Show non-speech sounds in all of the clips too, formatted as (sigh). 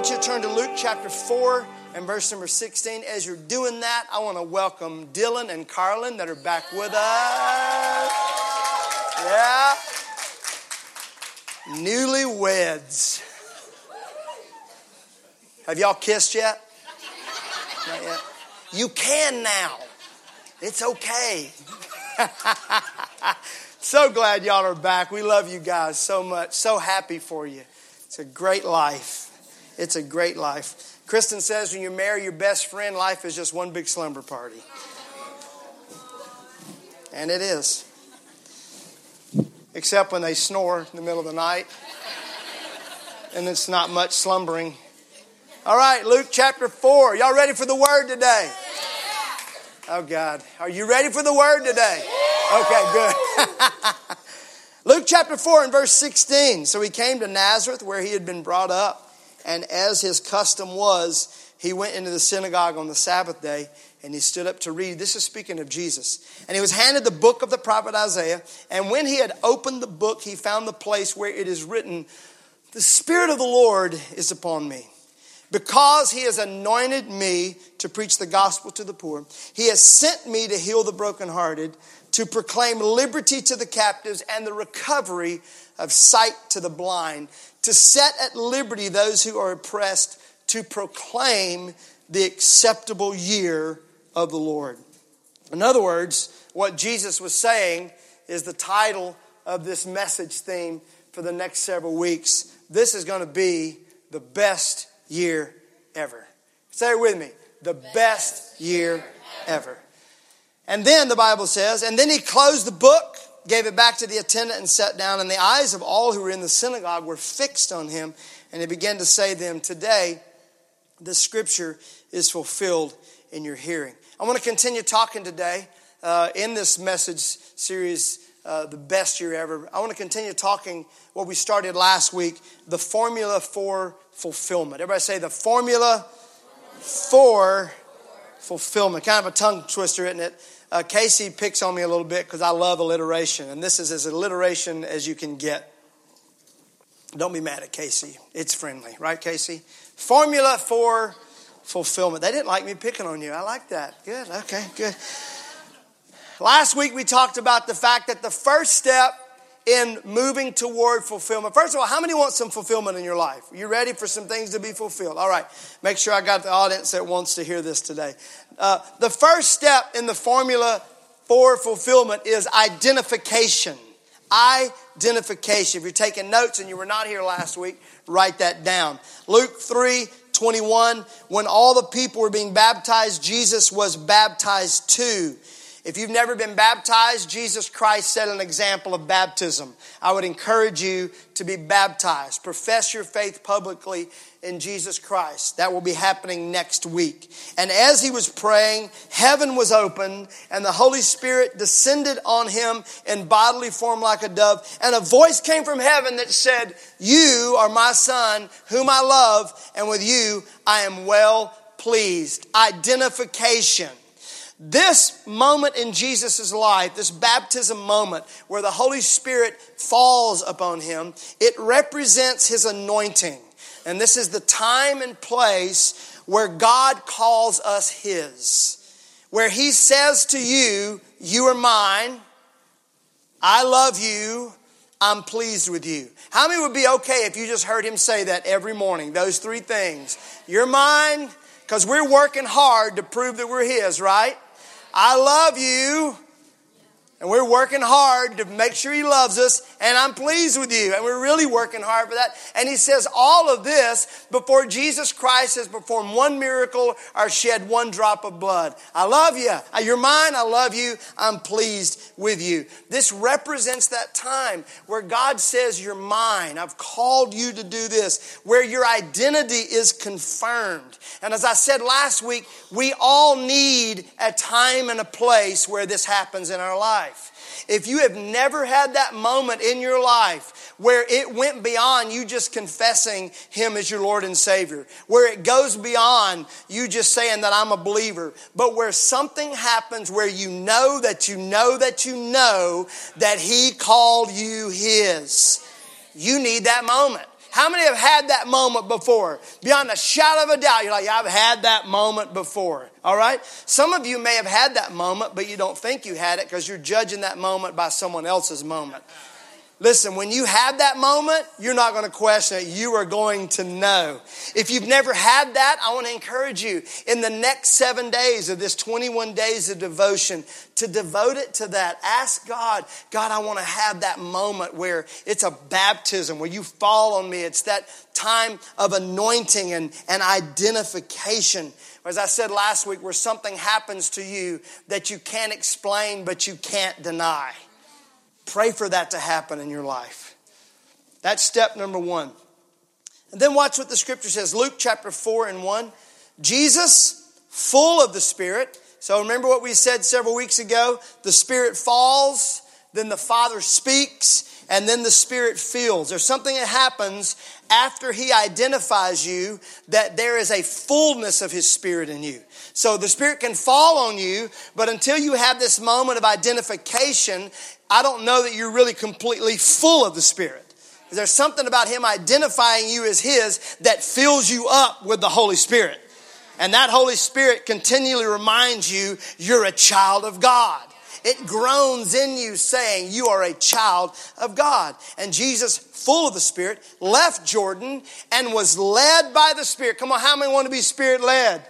want you to turn to Luke chapter 4 and verse number 16. As you're doing that, I want to welcome Dylan and Carlin that are back with us. Yeah. Newlyweds. Have y'all kissed yet? Not yet. You can now. It's okay. (laughs) so glad y'all are back. We love you guys so much. So happy for you. It's a great life. It's a great life. Kristen says when you marry your best friend, life is just one big slumber party. And it is. Except when they snore in the middle of the night. And it's not much slumbering. All right, Luke chapter 4. Y'all ready for the word today? Oh, God. Are you ready for the word today? Okay, good. (laughs) Luke chapter 4 and verse 16. So he came to Nazareth where he had been brought up, and as his custom was, he went into the synagogue on the Sabbath day and he stood up to read. This is speaking of Jesus. And he was handed the book of the prophet Isaiah. And when he had opened the book, he found the place where it is written, The Spirit of the Lord is upon me because he has anointed me to preach the gospel to the poor, he has sent me to heal the brokenhearted, to proclaim liberty to the captives and the recovery of sight to the blind, to set at liberty those who are oppressed, to proclaim the acceptable year of the Lord. In other words, what Jesus was saying is the title of this message theme for the next several weeks. This is going to be the best year ever. Say it with me. The best year ever. And then the Bible says, and then he closed the book, gave it back to the attendant, and sat down. And the eyes of all who were in the synagogue were fixed on him. And he began to say to them, Today, the scripture is fulfilled in your hearing. I want to continue talking today uh, in this message series uh, the best year ever. I want to continue talking what we started last week the formula for fulfillment. Everybody say the formula for fulfillment. Kind of a tongue twister, isn't it? Uh, Casey picks on me a little bit because I love alliteration, and this is as alliteration as you can get. Don't be mad at Casey. It's friendly, right, Casey? Formula for fulfillment. They didn't like me picking on you. I like that. Good. Okay, good. Last week we talked about the fact that the first step in moving toward fulfillment. First of all, how many want some fulfillment in your life? Are you ready for some things to be fulfilled? All right, make sure I got the audience that wants to hear this today. Uh, the first step in the formula for fulfillment is identification. Identification. If you're taking notes and you were not here last week, write that down. Luke 3 21, when all the people were being baptized, Jesus was baptized too. If you've never been baptized, Jesus Christ set an example of baptism. I would encourage you to be baptized. Profess your faith publicly in Jesus Christ. That will be happening next week. And as he was praying, heaven was opened and the Holy Spirit descended on him in bodily form like a dove. And a voice came from heaven that said, You are my son, whom I love, and with you I am well pleased. Identification. This moment in Jesus' life, this baptism moment where the Holy Spirit falls upon him, it represents his anointing. And this is the time and place where God calls us his. Where he says to you, You are mine, I love you, I'm pleased with you. How many would be okay if you just heard him say that every morning? Those three things. You're mine, because we're working hard to prove that we're his, right? I love you. And we're working hard to make sure He loves us, and I'm pleased with you. And we're really working hard for that. And He says all of this before Jesus Christ has performed one miracle or shed one drop of blood. I love you. Uh, you're mine. I love you. I'm pleased with you. This represents that time where God says, You're mine. I've called you to do this, where your identity is confirmed. And as I said last week, we all need a time and a place where this happens in our life. If you have never had that moment in your life where it went beyond you just confessing Him as your Lord and Savior, where it goes beyond you just saying that I'm a believer, but where something happens where you know that you know that you know that He called you His, you need that moment. How many have had that moment before? Beyond a shadow of a doubt, you're like, I've had that moment before. All right? Some of you may have had that moment, but you don't think you had it because you're judging that moment by someone else's moment. Listen, when you have that moment, you're not going to question it. You are going to know. If you've never had that, I want to encourage you in the next seven days of this 21 days of devotion to devote it to that. Ask God, God, I want to have that moment where it's a baptism, where you fall on me. It's that time of anointing and, and identification. As I said last week, where something happens to you that you can't explain, but you can't deny. Pray for that to happen in your life. That's step number one. And then watch what the scripture says Luke chapter 4 and 1. Jesus, full of the Spirit. So remember what we said several weeks ago? The Spirit falls, then the Father speaks, and then the Spirit fills. There's something that happens after He identifies you that there is a fullness of His Spirit in you. So the Spirit can fall on you, but until you have this moment of identification, I don't know that you're really completely full of the Spirit. There's something about Him identifying you as His that fills you up with the Holy Spirit. And that Holy Spirit continually reminds you you're a child of God. It groans in you saying you are a child of God. And Jesus, full of the Spirit, left Jordan and was led by the Spirit. Come on, how many want to be Spirit led?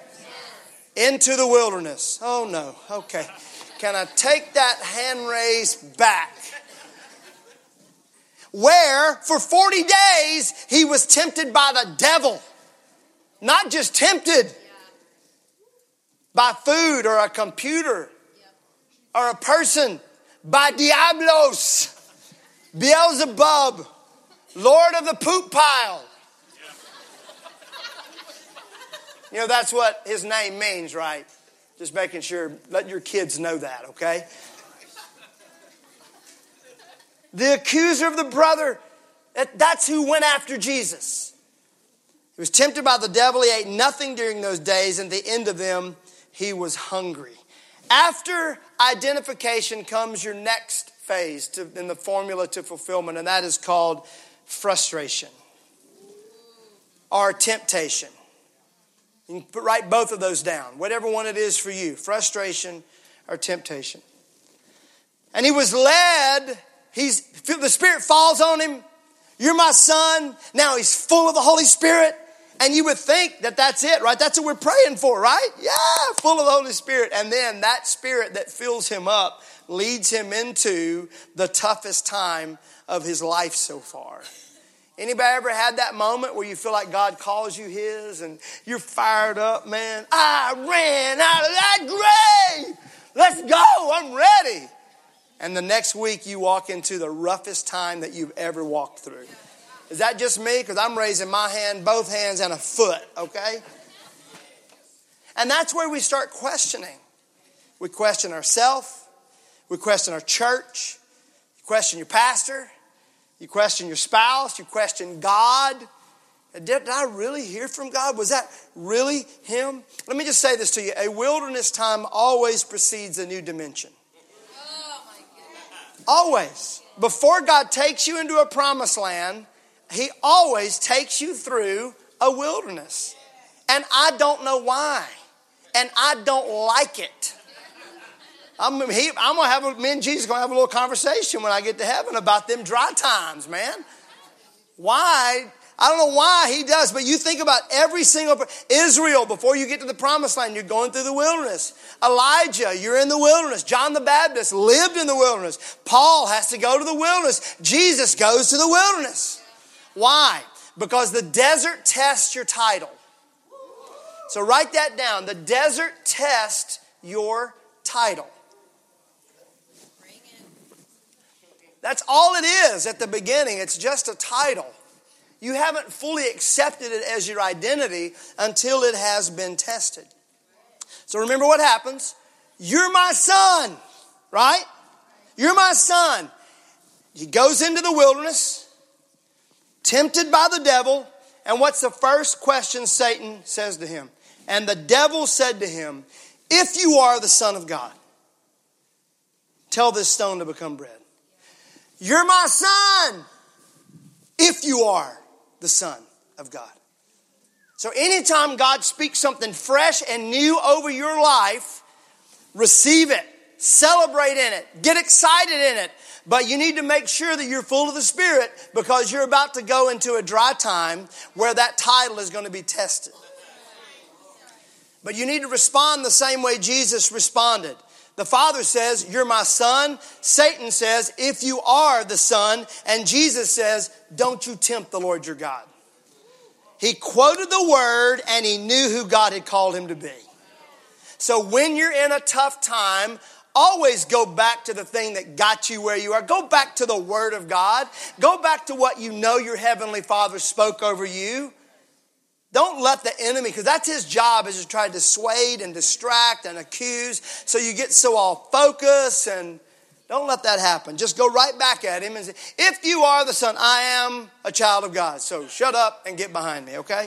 Into the wilderness. Oh no, okay. Can I take that hand raise back? Where for 40 days he was tempted by the devil. Not just tempted by food or a computer or a person, by Diablos, Beelzebub, Lord of the poop pile. You know, that's what his name means, right? Just making sure, let your kids know that, okay? The accuser of the brother, that's who went after Jesus. He was tempted by the devil. He ate nothing during those days, and the end of them, he was hungry. After identification comes your next phase to, in the formula to fulfillment, and that is called frustration or temptation. Can write both of those down, whatever one it is for you frustration or temptation. And he was led, he's, the Spirit falls on him. You're my son. Now he's full of the Holy Spirit. And you would think that that's it, right? That's what we're praying for, right? Yeah, full of the Holy Spirit. And then that Spirit that fills him up leads him into the toughest time of his life so far. Anybody ever had that moment where you feel like God calls you His and you're fired up, man? I ran out of that grave. Let's go. I'm ready. And the next week you walk into the roughest time that you've ever walked through. Is that just me? Because I'm raising my hand, both hands, and a foot, okay? And that's where we start questioning. We question ourselves, we question our church, question your pastor, you question your spouse. You question God. Did, did, I really hear from God? Was that really Him? Let me just say this to you a wilderness time always precedes a new dimension. always. Before God takes you into a promised land, He always takes you through a wilderness. And I don't know why. And I don't like it. I'm, he, I'm gonna have a, me and Jesus gonna have a little conversation when I get to heaven about them dry times, man. Why? I don't know why he does, but you think about every single Israel before you get to the promised land, you're going through the wilderness. Elijah, you're in the wilderness. John the Baptist lived in the wilderness. Paul has to go to the wilderness. Jesus goes to the wilderness. Why? Because the desert tests your title. So write that down. The desert tests your title. That's all it is at the beginning. It's just a title. You haven't fully accepted it as your identity until it has been tested. So remember what happens. You're my son, right? You're my son. He goes into the wilderness, tempted by the devil, and what's the first question Satan says to him? And the devil said to him, If you are the Son of God, tell this stone to become bread. You're my son, if you are. the Son of God. So anytime God speaks something fresh and new over your life, receive it, celebrate in it, get excited in it. But you need to make sure that you're full of the Spirit because you're about to go into a dry time where that title is going to be tested. But you need to respond the same way Jesus responded. The Father says, You're my son. Satan says, If you are the son. And Jesus says, Don't you tempt the Lord your God. He quoted the word and he knew who God had called him to be. So when you're in a tough time, always go back to the thing that got you where you are. Go back to the Word of God. Go back to what you know your Heavenly Father spoke over you. Don't let the enemy, because that's his job, is to try to dissuade and distract and accuse. So you get so all focused and don't let that happen. Just go right back at him and say, If you are the Son, I am a child of God. So shut up and get behind me, okay?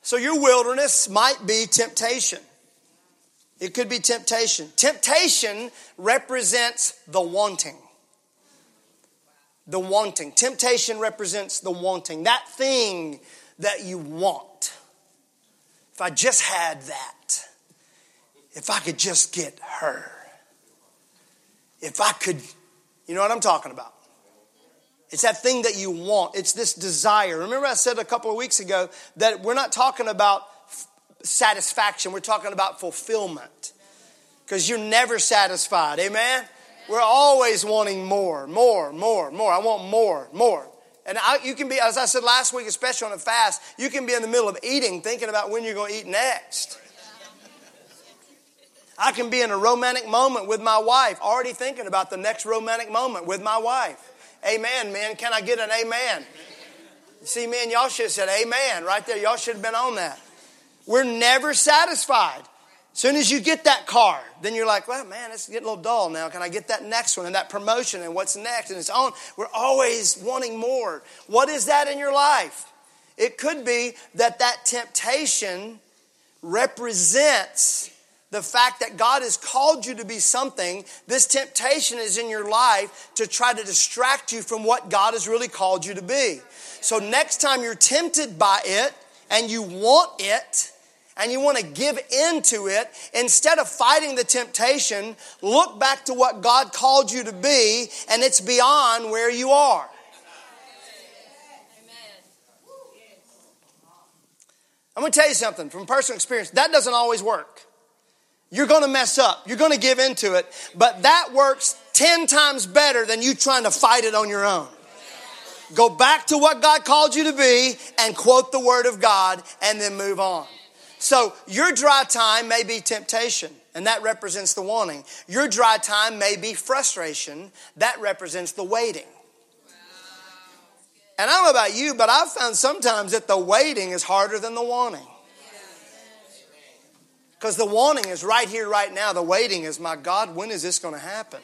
So your wilderness might be temptation. It could be temptation. Temptation represents the wanting the wanting. Temptation represents the wanting, that thing that you want. If I just had that, if I could just get her, if I could, you know what I'm talking about. It's that thing that you want. It's this desire. Remember, I said a couple of weeks ago that we're not talking about satisfaction, we're talking about fulfillment. Because you're never satisfied. Amen? We're always wanting more, more, more, more. I want more, more. And I, you can be, as I said last week, especially on a fast, you can be in the middle of eating thinking about when you're going to eat next. I can be in a romantic moment with my wife, already thinking about the next romantic moment with my wife. Amen, man. Can I get an amen? See, man, y'all should have said amen right there. Y'all should have been on that. We're never satisfied. Soon as you get that car, then you're like, well, man, it's getting a little dull now. Can I get that next one and that promotion and what's next? And it's on. We're always wanting more. What is that in your life? It could be that that temptation represents the fact that God has called you to be something. This temptation is in your life to try to distract you from what God has really called you to be. So next time you're tempted by it and you want it, and you want to give into it, instead of fighting the temptation, look back to what God called you to be, and it's beyond where you are. I'm going to tell you something from personal experience. That doesn't always work. You're going to mess up. You're going to give into it. But that works 10 times better than you trying to fight it on your own. Go back to what God called you to be and quote the Word of God and then move on. So your dry time may be temptation, and that represents the wanting. Your dry time may be frustration, that represents the waiting. And I don't know about you, but I've found sometimes that the waiting is harder than the wanting. Because the wanting is right here, right now. The waiting is, my God, when is this going to happen?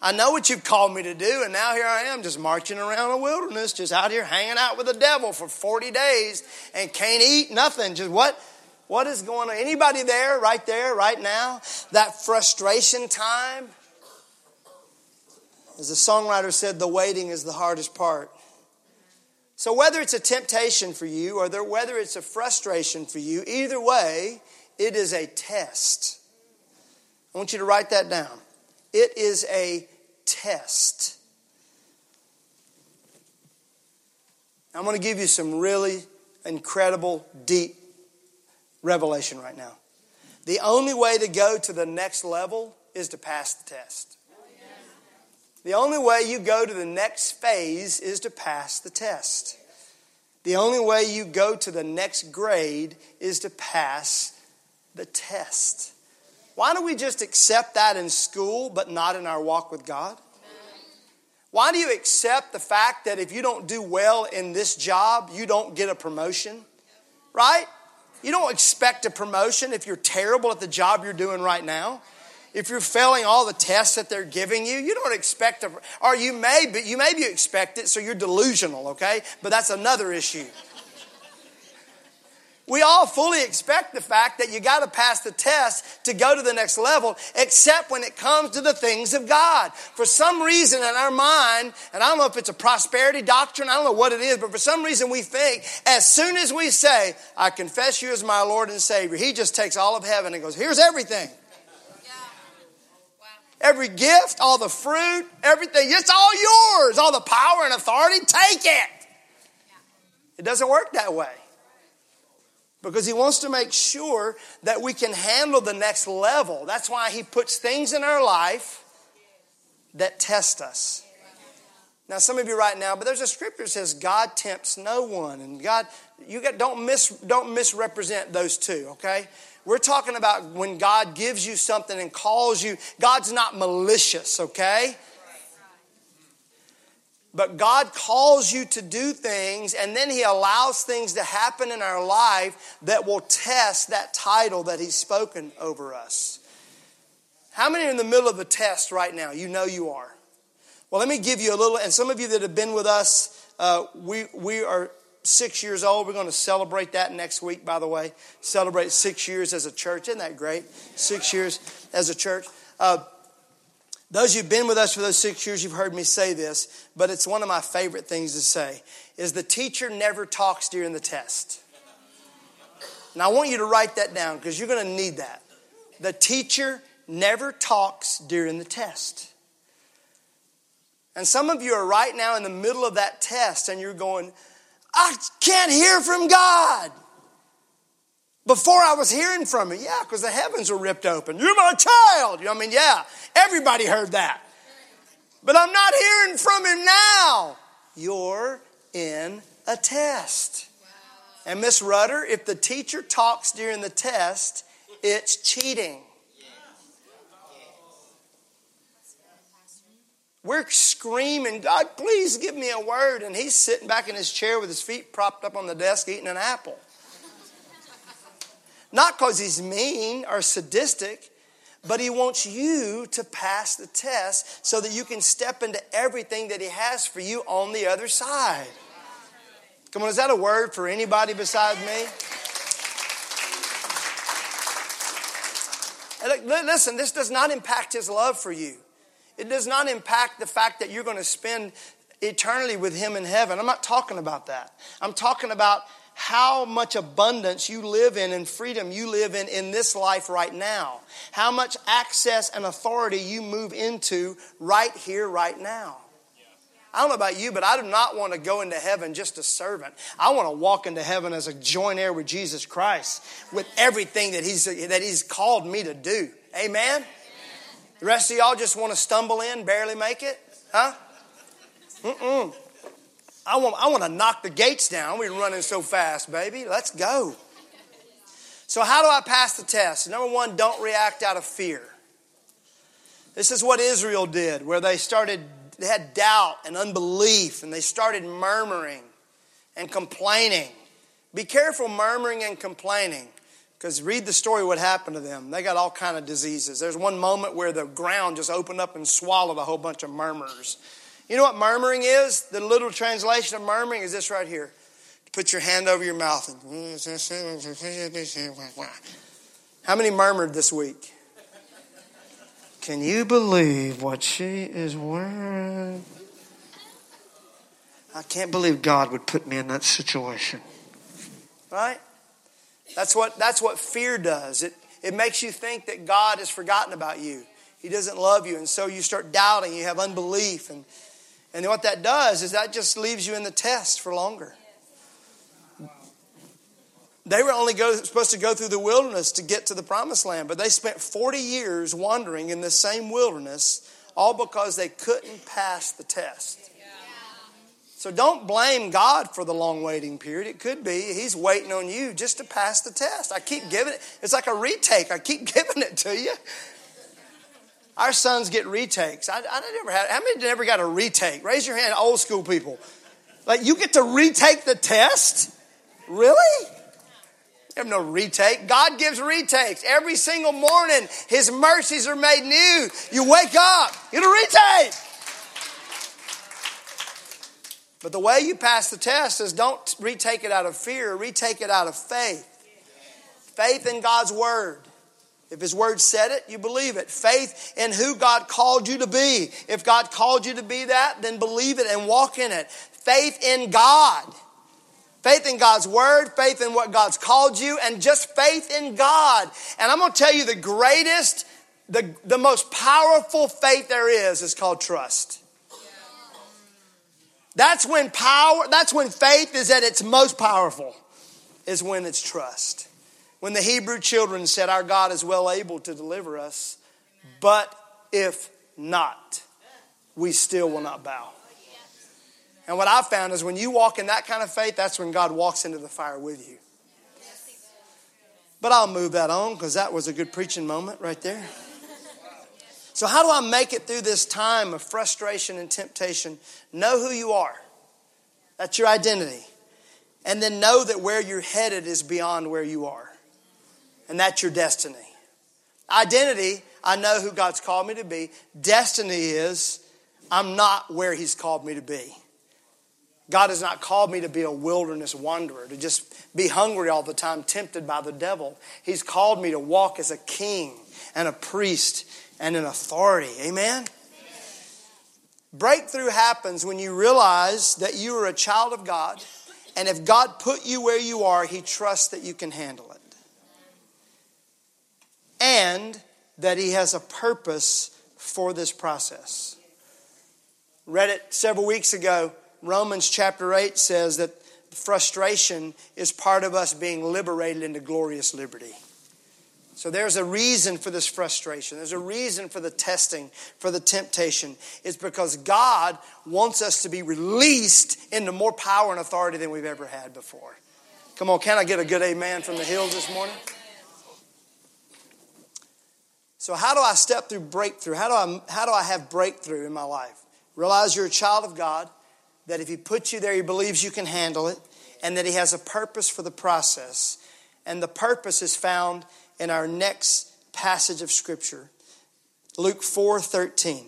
I know what you've called me to do, and now here I am just marching around a wilderness, just out here hanging out with the devil for 40 days and can't eat nothing. Just what? What is going on? Anybody there, right there, right now? That frustration time? As the songwriter said, the waiting is the hardest part. So, whether it's a temptation for you or whether it's a frustration for you, either way, it is a test. I want you to write that down. It is a test. I'm going to give you some really incredible, deep revelation right now. The only way to go to the next level is to pass the test. The only way you go to the next phase is to pass the test. The only way you go to the next grade is to pass the test. Why don't we just accept that in school but not in our walk with God? Why do you accept the fact that if you don't do well in this job, you don't get a promotion? Right? You don't expect a promotion if you're terrible at the job you're doing right now. If you're failing all the tests that they're giving you, you don't expect a, or you may be, you maybe expect it, so you're delusional, okay? But that's another issue. We all fully expect the fact that you got to pass the test to go to the next level, except when it comes to the things of God. For some reason in our mind, and I don't know if it's a prosperity doctrine, I don't know what it is, but for some reason we think as soon as we say, I confess you as my Lord and Savior, He just takes all of heaven and goes, Here's everything. Every gift, all the fruit, everything, it's all yours. All the power and authority, take it. It doesn't work that way because he wants to make sure that we can handle the next level. That's why he puts things in our life that test us. Now, some of you right now, but there's a scripture that says God tempts no one, and God, you got, don't mis don't misrepresent those two. Okay, we're talking about when God gives you something and calls you. God's not malicious. Okay, but God calls you to do things, and then He allows things to happen in our life that will test that title that He's spoken over us. How many are in the middle of a test right now? You know you are. Well, let me give you a little, and some of you that have been with us, uh, we, we are six years old. We're going to celebrate that next week, by the way. Celebrate six years as a church. Isn't that great? Six years as a church. Uh, those who've been with us for those six years, you've heard me say this, but it's one of my favorite things to say, is the teacher never talks during the test. And I want you to write that down because you're going to need that. The teacher never talks during the test. And some of you are right now in the middle of that test and you're going, I can't hear from God. Before I was hearing from him, yeah, because the heavens were ripped open. You're my child. You know, I mean, yeah, everybody heard that. But I'm not hearing from him now. You're in a test. And Miss Rudder, if the teacher talks during the test, it's cheating. We're screaming, God, please give me a word. And he's sitting back in his chair with his feet propped up on the desk eating an apple. Not because he's mean or sadistic, but he wants you to pass the test so that you can step into everything that he has for you on the other side. Come on, is that a word for anybody besides me? Listen, this does not impact his love for you. It does not impact the fact that you're going to spend eternity with him in heaven. I'm not talking about that. I'm talking about how much abundance you live in and freedom you live in in this life right now. How much access and authority you move into right here, right now. I don't know about you, but I do not want to go into heaven just a servant. I want to walk into heaven as a joint heir with Jesus Christ with everything that he's, that he's called me to do. Amen? The rest of y'all just want to stumble in, barely make it? Huh? Mm-mm. I want, I want to knock the gates down. We're running so fast, baby. Let's go. So, how do I pass the test? Number one, don't react out of fear. This is what Israel did, where they started, they had doubt and unbelief, and they started murmuring and complaining. Be careful murmuring and complaining, because read the story what happened to them. They got all kind of diseases. There's one moment where the ground just opened up and swallowed a whole bunch of murmurers. You know what murmuring is? The little translation of murmuring is this right here. Put your hand over your mouth. And, How many murmured this week? Can you believe what she is wearing? I can't believe God would put me in that situation. Right? That's what, that's what fear does. It, it makes you think that God has forgotten about you. He doesn't love you. And so you start doubting. You have unbelief. And and what that does is that just leaves you in the test for longer. They were only go, supposed to go through the wilderness to get to the promised land, but they spent 40 years wandering in the same wilderness, all because they couldn't pass the test. So don't blame God for the long waiting period. It could be He's waiting on you just to pass the test. I keep giving it, it's like a retake. I keep (laughs) giving it to you. Our sons get retakes. I, I never had. How many never got a retake? Raise your hand, old school people. Like you get to retake the test? Really? You have no retake. God gives retakes every single morning. His mercies are made new. You wake up, you get a retake. But the way you pass the test is don't retake it out of fear, retake it out of faith. Faith in God's word. If His Word said it, you believe it. Faith in who God called you to be. If God called you to be that, then believe it and walk in it. Faith in God. Faith in God's Word, faith in what God's called you, and just faith in God. And I'm going to tell you the greatest, the, the most powerful faith there is is called trust. That's when power, that's when faith is at its most powerful, is when it's trust. When the Hebrew children said, Our God is well able to deliver us, but if not, we still will not bow. And what I've found is when you walk in that kind of faith, that's when God walks into the fire with you. But I'll move that on because that was a good preaching moment right there. So, how do I make it through this time of frustration and temptation? Know who you are. That's your identity. And then know that where you're headed is beyond where you are and that's your destiny. Identity, I know who God's called me to be. Destiny is, I'm not where He's called me to be. God has not called me to be a wilderness wanderer, to just be hungry all the time, tempted by the devil. He's called me to walk as a king and a priest and an authority. Amen? Breakthrough happens when you realize that you are a child of God, and if God put you where you are, He trusts that you can handle it and that He has a purpose for this process. Read it several weeks ago. Romans chapter 8 says that frustration is part of us being liberated into glorious liberty. So there's a reason for this frustration. There's a reason for the testing, for the temptation. It's because God wants us to be released into more power and authority than we've ever had before. Come on, can I get a good amen from the hills this morning? So, how do I step through breakthrough? How do I, how do I have breakthrough in my life? Realize you're a child of God, that if He puts you there, He believes you can handle it, and that He has a purpose for the process. And the purpose is found in our next passage of Scripture, Luke 4 13.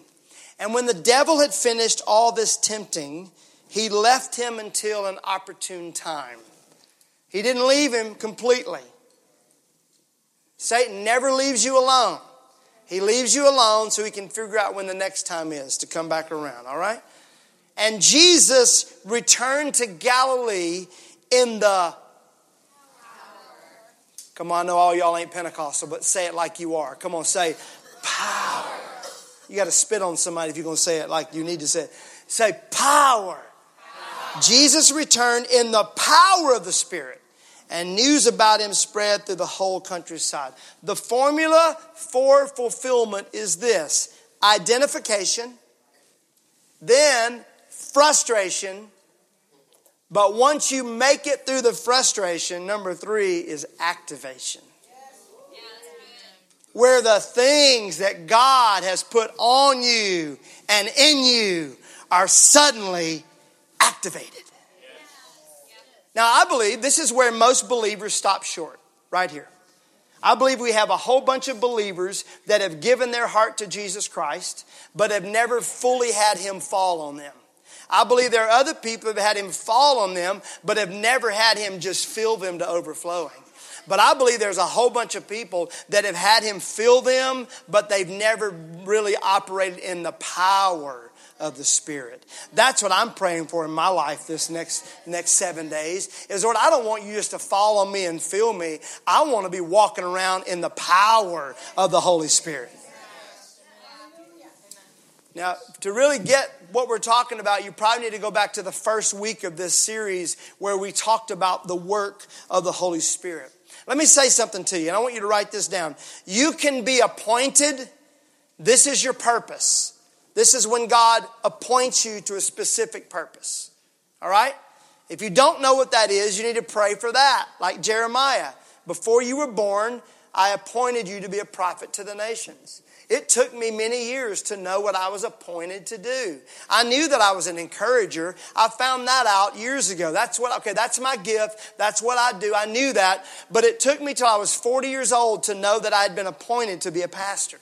And when the devil had finished all this tempting, he left him until an opportune time. He didn't leave him completely. Satan never leaves you alone. He leaves you alone so he can figure out when the next time is to come back around, all right? And Jesus returned to Galilee in the Come on, I know all y'all ain't Pentecostal, but say it like you are. Come on, say power. You got to spit on somebody if you're going to say it like you need to say it. Say power. power. Jesus returned in the power of the Spirit and news about him spread through the whole countryside. The formula for fulfillment is this identification, then frustration. But once you make it through the frustration, number three is activation. Where the things that God has put on you and in you are suddenly activated. Now, I believe this is where most believers stop short, right here. I believe we have a whole bunch of believers that have given their heart to Jesus Christ, but have never fully had Him fall on them. I believe there are other people who have had Him fall on them, but have never had Him just fill them to overflowing. But I believe there's a whole bunch of people that have had Him fill them, but they've never really operated in the power of the Spirit. That's what I'm praying for in my life this next, next seven days. Is Lord, I don't want you just to follow me and feel me. I want to be walking around in the power of the Holy Spirit. Now, to really get what we're talking about, you probably need to go back to the first week of this series where we talked about the work of the Holy Spirit. Let me say something to you, and I want you to write this down. You can be appointed, this is your purpose. This is when God appoints you to a specific purpose. All right? If you don't know what that is, you need to pray for that, like Jeremiah. Before you were born, I appointed you to be a prophet to the nations. It took me many years to know what I was appointed to do. I knew that I was an encourager. I found that out years ago. That's what, okay, that's my gift. That's what I do. I knew that. But it took me till I was 40 years old to know that I had been appointed to be a pastor.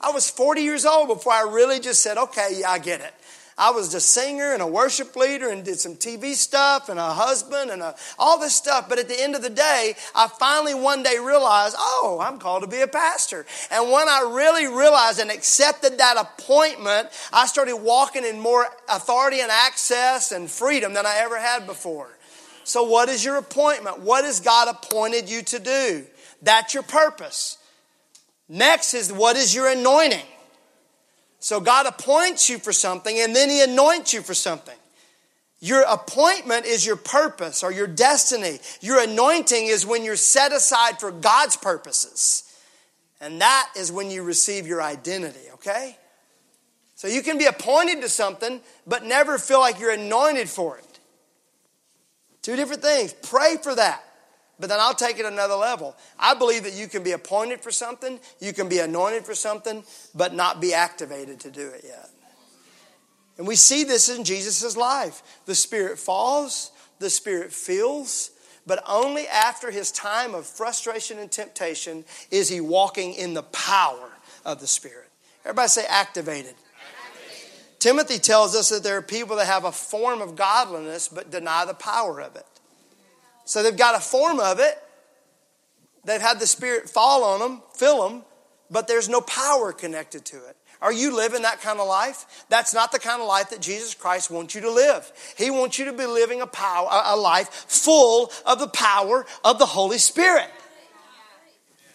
I was 40 years old before I really just said, okay, yeah, I get it. I was a singer and a worship leader and did some TV stuff and a husband and a, all this stuff. But at the end of the day, I finally one day realized, oh, I'm called to be a pastor. And when I really realized and accepted that appointment, I started walking in more authority and access and freedom than I ever had before. So, what is your appointment? What has God appointed you to do? That's your purpose. Next is what is your anointing? So, God appoints you for something and then He anoints you for something. Your appointment is your purpose or your destiny. Your anointing is when you're set aside for God's purposes. And that is when you receive your identity, okay? So you can be appointed to something, but never feel like you're anointed for it. Two different things. Pray for that. But then I'll take it another level. I believe that you can be appointed for something, you can be anointed for something, but not be activated to do it yet. And we see this in Jesus' life. The Spirit falls, the Spirit fills, but only after his time of frustration and temptation is he walking in the power of the Spirit. Everybody say activated. Timothy tells us that there are people that have a form of godliness but deny the power of it. So they've got a form of it. They've had the Spirit fall on them, fill them, but there's no power connected to it. Are you living that kind of life? That's not the kind of life that Jesus Christ wants you to live. He wants you to be living a power, a life full of the power of the Holy Spirit.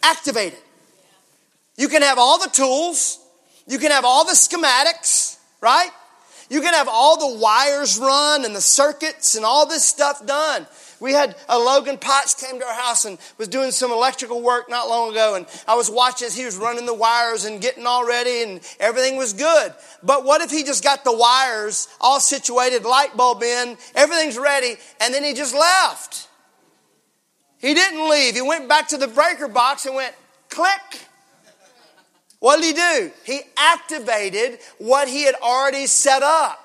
Activated. You can have all the tools, you can have all the schematics, right? You can have all the wires run and the circuits and all this stuff done. We had a Logan Potts came to our house and was doing some electrical work not long ago, and I was watching as he was running the wires and getting all ready, and everything was good. But what if he just got the wires all situated, light bulb in, everything's ready, and then he just left? He didn't leave. He went back to the breaker box and went click. What did he do? He activated what he had already set up.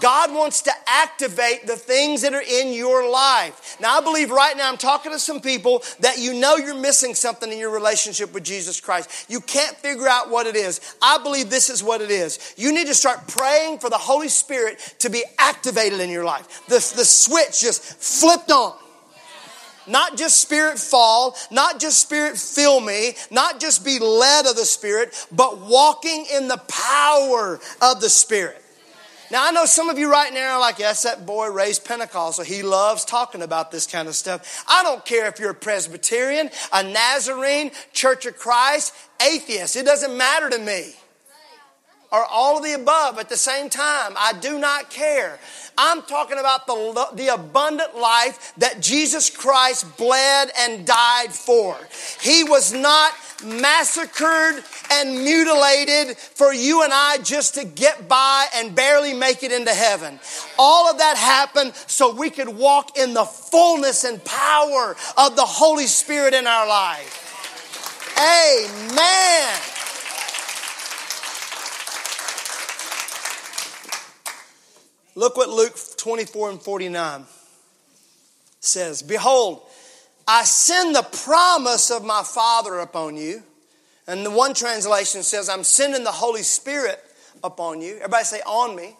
God wants to activate the things that are in your life. Now, I believe right now I'm talking to some people that you know you're missing something in your relationship with Jesus Christ. You can't figure out what it is. I believe this is what it is. You need to start praying for the Holy Spirit to be activated in your life. The, the switch just flipped on. Not just spirit fall, not just spirit fill me, not just be led of the Spirit, but walking in the power of the Spirit. Now, I know some of you right now are like, yes, that boy raised Pentecostal. He loves talking about this kind of stuff. I don't care if you're a Presbyterian, a Nazarene, Church of Christ, atheist. It doesn't matter to me. Or all of the above at the same time. I do not care. I'm talking about the, the abundant life that Jesus Christ bled and died for. He was not massacred and mutilated for you and I just to get by and barely make it into heaven. All of that happened so we could walk in the fullness and power of the Holy Spirit in our life. Amen. Look what Luke 24 and 49 says Behold, I send the promise of my Father upon you. And the one translation says, I'm sending the Holy Spirit upon you. Everybody say, on me.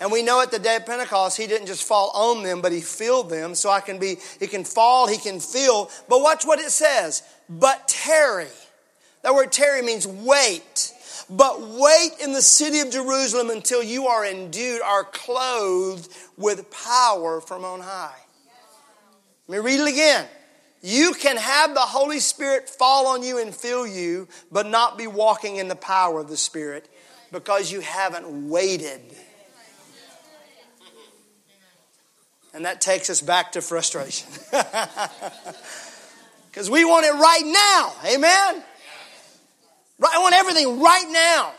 And we know at the day of Pentecost, he didn't just fall on them, but he filled them. So I can be, he can fall, he can fill. But watch what it says. But tarry. That word tarry means wait. But wait in the city of Jerusalem until you are endued, are clothed with power from on high. Let me read it again. You can have the Holy Spirit fall on you and fill you, but not be walking in the power of the Spirit because you haven't waited. And that takes us back to frustration. (laughs) Because we want it right now. Amen? I want everything right now.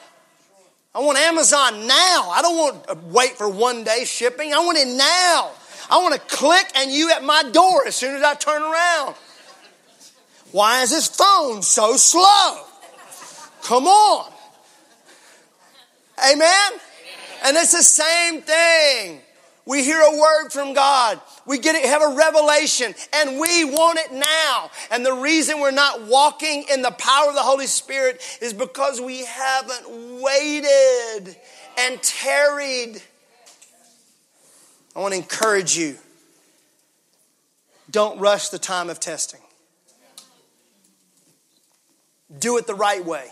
I want Amazon now. I don't want to wait for one day shipping. I want it now. I want to click and you at my door as soon as I turn around. Why is this phone so slow? Come on. Amen? And it's the same thing. We hear a word from God. We get it, have a revelation, and we want it now. And the reason we're not walking in the power of the Holy Spirit is because we haven't waited and tarried. I want to encourage you. Don't rush the time of testing. Do it the right way.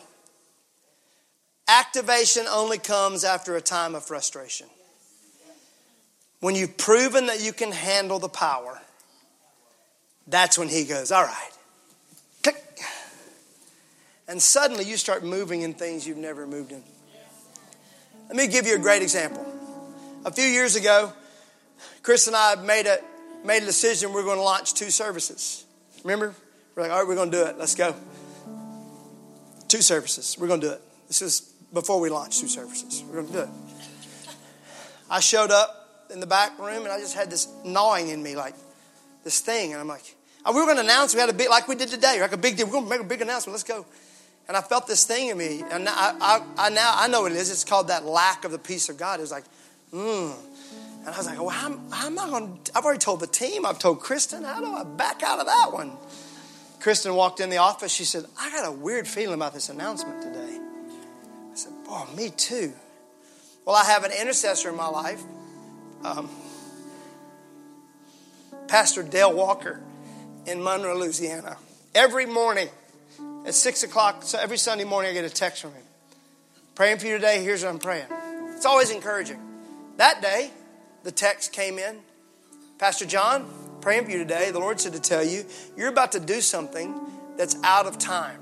Activation only comes after a time of frustration. When you've proven that you can handle the power, that's when he goes, All right, click. And suddenly you start moving in things you've never moved in. Let me give you a great example. A few years ago, Chris and I made a, made a decision we're going to launch two services. Remember? We're like, all right, we're going to do it. Let's go. Two services. We're going to do it. This is before we launched two services. We're going to do it. I showed up in the back room and I just had this gnawing in me, like this thing. And I'm like, we were going to announce, we had a big, like we did today, like a big deal. We're going to make a big announcement. Let's go. And I felt this thing in me. And I, I, I now, I know what it is. It's called that lack of the peace of God. It was like, hmm. And I was like, well, how, am I going to, I've already told the team, I've told Kristen, how do I back out of that one? Kristen walked in the office. She said, I got a weird feeling about this announcement today. I said, boy, me too. Well, I have an intercessor in my life, um, Pastor Dale Walker in Monroe, Louisiana. Every morning at 6 o'clock, so every Sunday morning, I get a text from him. Praying for you today, here's what I'm praying. It's always encouraging. That day, the text came in Pastor John, praying for you today. The Lord said to tell you, you're about to do something that's out of time.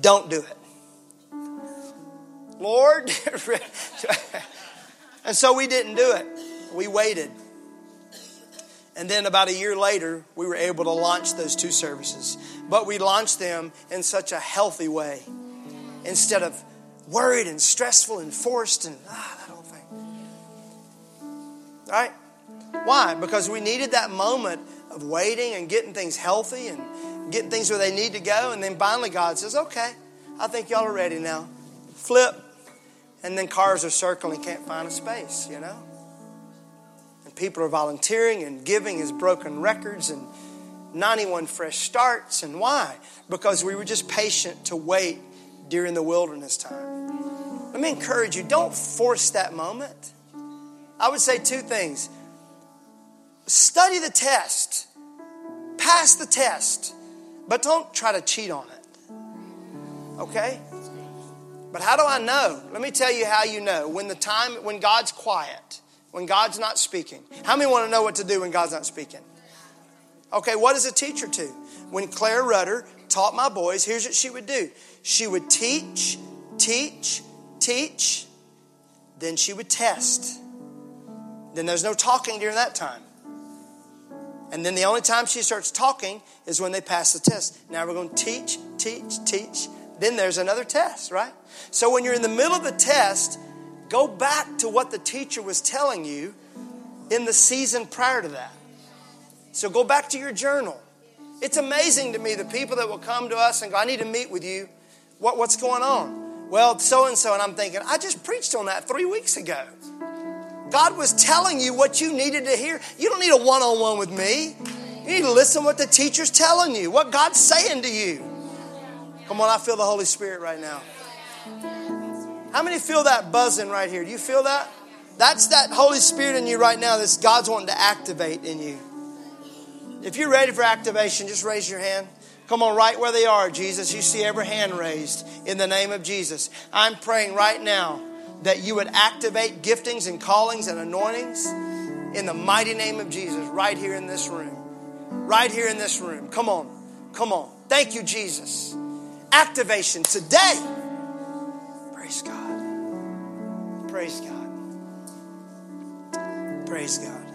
Don't do it. Lord. (laughs) and so we didn't do it. We waited. And then about a year later, we were able to launch those two services. But we launched them in such a healthy way instead of worried and stressful and forced and ah. Right? Why? Because we needed that moment of waiting and getting things healthy and getting things where they need to go. And then finally, God says, okay, I think y'all are ready now. Flip. And then cars are circling, can't find a space, you know? And people are volunteering and giving his broken records and 91 fresh starts. And why? Because we were just patient to wait during the wilderness time. Let me encourage you don't force that moment. I would say two things study the test, pass the test, but don't try to cheat on it. Okay? But how do I know? Let me tell you how you know. When the time when God's quiet, when God's not speaking. How many want to know what to do when God's not speaking? Okay, what does a teacher do? When Claire Rudder taught my boys, here's what she would do. She would teach, teach, teach, then she would test. Then there's no talking during that time. And then the only time she starts talking is when they pass the test. Now we're going to teach, teach, teach. Then there's another test, right? So when you're in the middle of the test, go back to what the teacher was telling you in the season prior to that. So go back to your journal. It's amazing to me the people that will come to us and go, I need to meet with you. What, what's going on? Well, so and so. And I'm thinking, I just preached on that three weeks ago. God was telling you what you needed to hear. You don't need a one on one with me. You need to listen what the teacher's telling you, what God's saying to you. Come on, I feel the Holy Spirit right now. How many feel that buzzing right here? Do you feel that? That's that Holy Spirit in you right now that God's wanting to activate in you. If you're ready for activation, just raise your hand. Come on, right where they are, Jesus. You see every hand raised in the name of Jesus. I'm praying right now that you would activate giftings and callings and anointings in the mighty name of Jesus right here in this room. Right here in this room. Come on. Come on. Thank you, Jesus. Activation today. Praise God. Praise God. Praise God.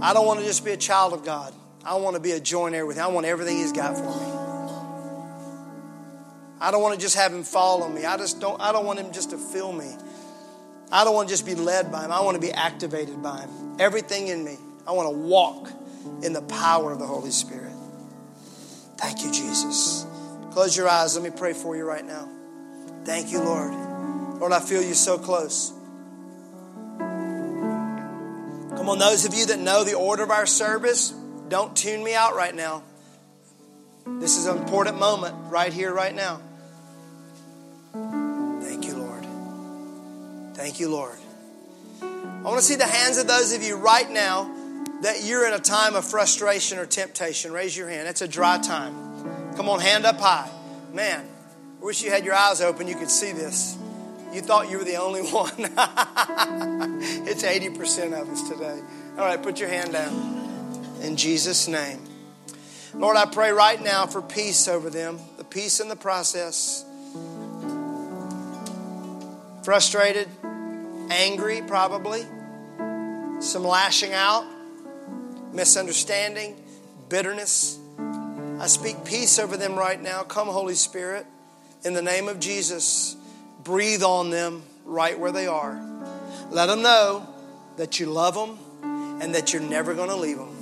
I don't want to just be a child of God. I want to be a joint heir with Him. I want everything He's got for me. I don't want to just have him follow me. I just don't I don't want him just to fill me. I don't want to just be led by him. I want to be activated by him. Everything in me. I want to walk in the power of the Holy Spirit. Thank you, Jesus. Close your eyes. Let me pray for you right now. Thank you, Lord. Lord, I feel you so close. Come on, those of you that know the order of our service, don't tune me out right now. This is an important moment right here, right now. Thank you, Lord. I want to see the hands of those of you right now that you're in a time of frustration or temptation. Raise your hand. It's a dry time. Come on, hand up high. Man, I wish you had your eyes open. You could see this. You thought you were the only (laughs) one. it's 80% of us today. All right, put your hand down. In Jesus' name. Lord, I pray right now for peace over them, the peace in the process. Frustrated, angry, probably, some lashing out, misunderstanding, bitterness. I speak peace over them right now. Come, Holy Spirit, in the name of Jesus, breathe on them right where they are. Let them know that you love them and that you're never going to leave them.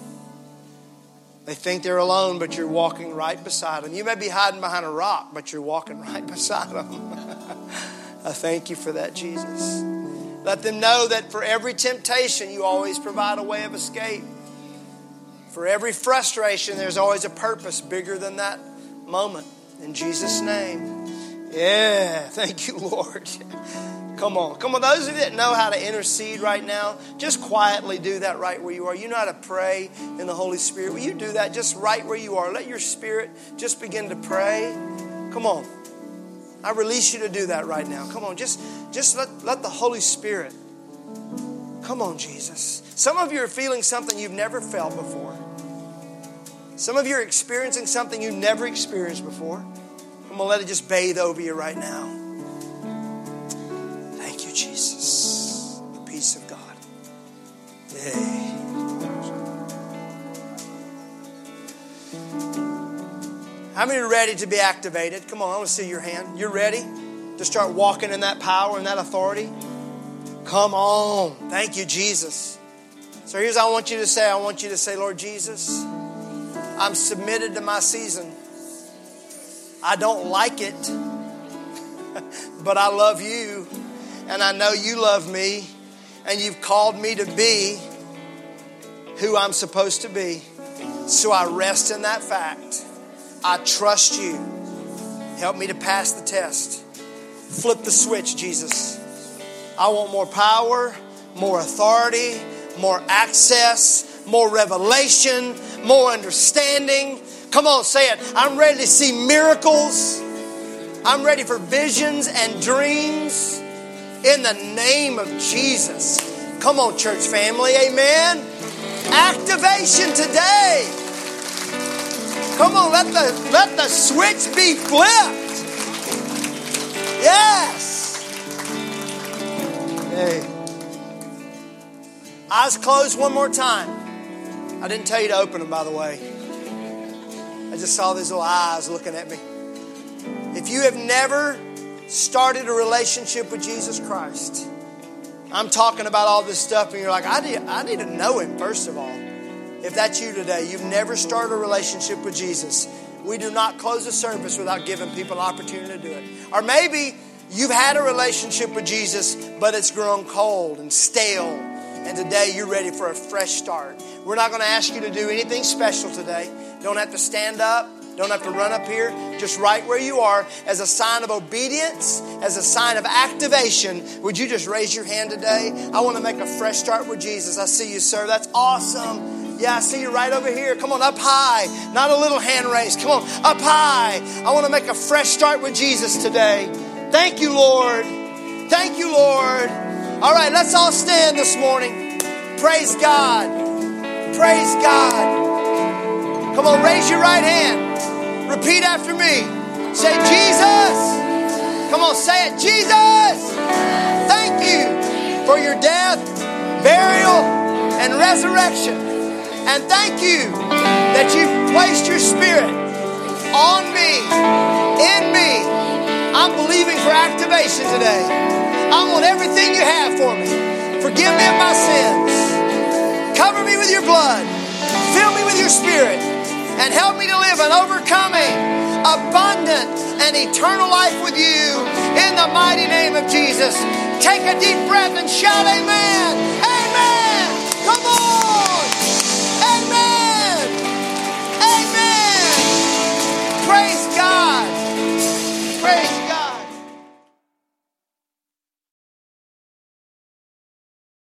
They think they're alone, but you're walking right beside them. You may be hiding behind a rock, but you're walking (laughs) right beside them. (laughs) I thank you for that, Jesus. Let them know that for every temptation, you always provide a way of escape. For every frustration, there's always a purpose bigger than that moment. In Jesus' name. Yeah, (laughs) thank you, Lord. (laughs) Come on. Come on. Those of you that know how to intercede right now, just quietly do that right where you are. You know how to pray in the Holy Spirit. Will you do that just right where you are? Let your spirit just begin to pray. Come on. I release you to do that right now. Come on. Just, just let, let the Holy Spirit. Come on, Jesus. Some of you are feeling something you've never felt before. Some of you are experiencing something you've never experienced before. I'm going to let it just bathe over you right now. Thank you, Jesus, the peace of God. Yay. How many are ready to be activated? Come on, I want to see your hand. You're ready to start walking in that power and that authority? Come on. Thank you, Jesus. So here's what I want you to say I want you to say, Lord Jesus, I'm submitted to my season. I don't like it, (laughs) but I love you and I know you love me, and you've called me to be who I'm supposed to be. So I rest in that fact. I trust you. Help me to pass the test. Flip the switch, Jesus. I want more power, more authority, more access, more revelation, more understanding. Come on, say it. I'm ready to see miracles. I'm ready for visions and dreams in the name of Jesus. Come on, church family. Amen. Activation today. Come on, let the let the switch be flipped. Yes. Hey. Eyes closed one more time. I didn't tell you to open them, by the way. I just saw these little eyes looking at me. If you have never started a relationship with Jesus Christ. I'm talking about all this stuff, and you're like, I need, I need to know Him, first of all. If that's you today, you've never started a relationship with Jesus, we do not close a service without giving people an opportunity to do it. Or maybe you've had a relationship with Jesus, but it's grown cold and stale, and today you're ready for a fresh start. We're not going to ask you to do anything special today. Don't have to stand up. Don't have to run up here. Just right where you are as a sign of obedience, as a sign of activation. Would you just raise your hand today? I want to make a fresh start with Jesus. I see you, sir. That's awesome. Yeah, I see you right over here. Come on, up high. Not a little hand raise. Come on, up high. I want to make a fresh start with Jesus today. Thank you, Lord. Thank you, Lord. All right, let's all stand this morning. Praise God. Praise God. Come on, raise your right hand. Repeat after me. Say, Jesus. Come on, say it. Jesus. Thank you for your death, burial, and resurrection. And thank you that you've placed your spirit on me, in me. I'm believing for activation today. I want everything you have for me. Forgive me of my sins. Cover me with your blood. Fill me with your spirit and help me to live an overcoming, abundant, and eternal life with you in the mighty name of Jesus. Take a deep breath and shout, Amen. Amen. Come on.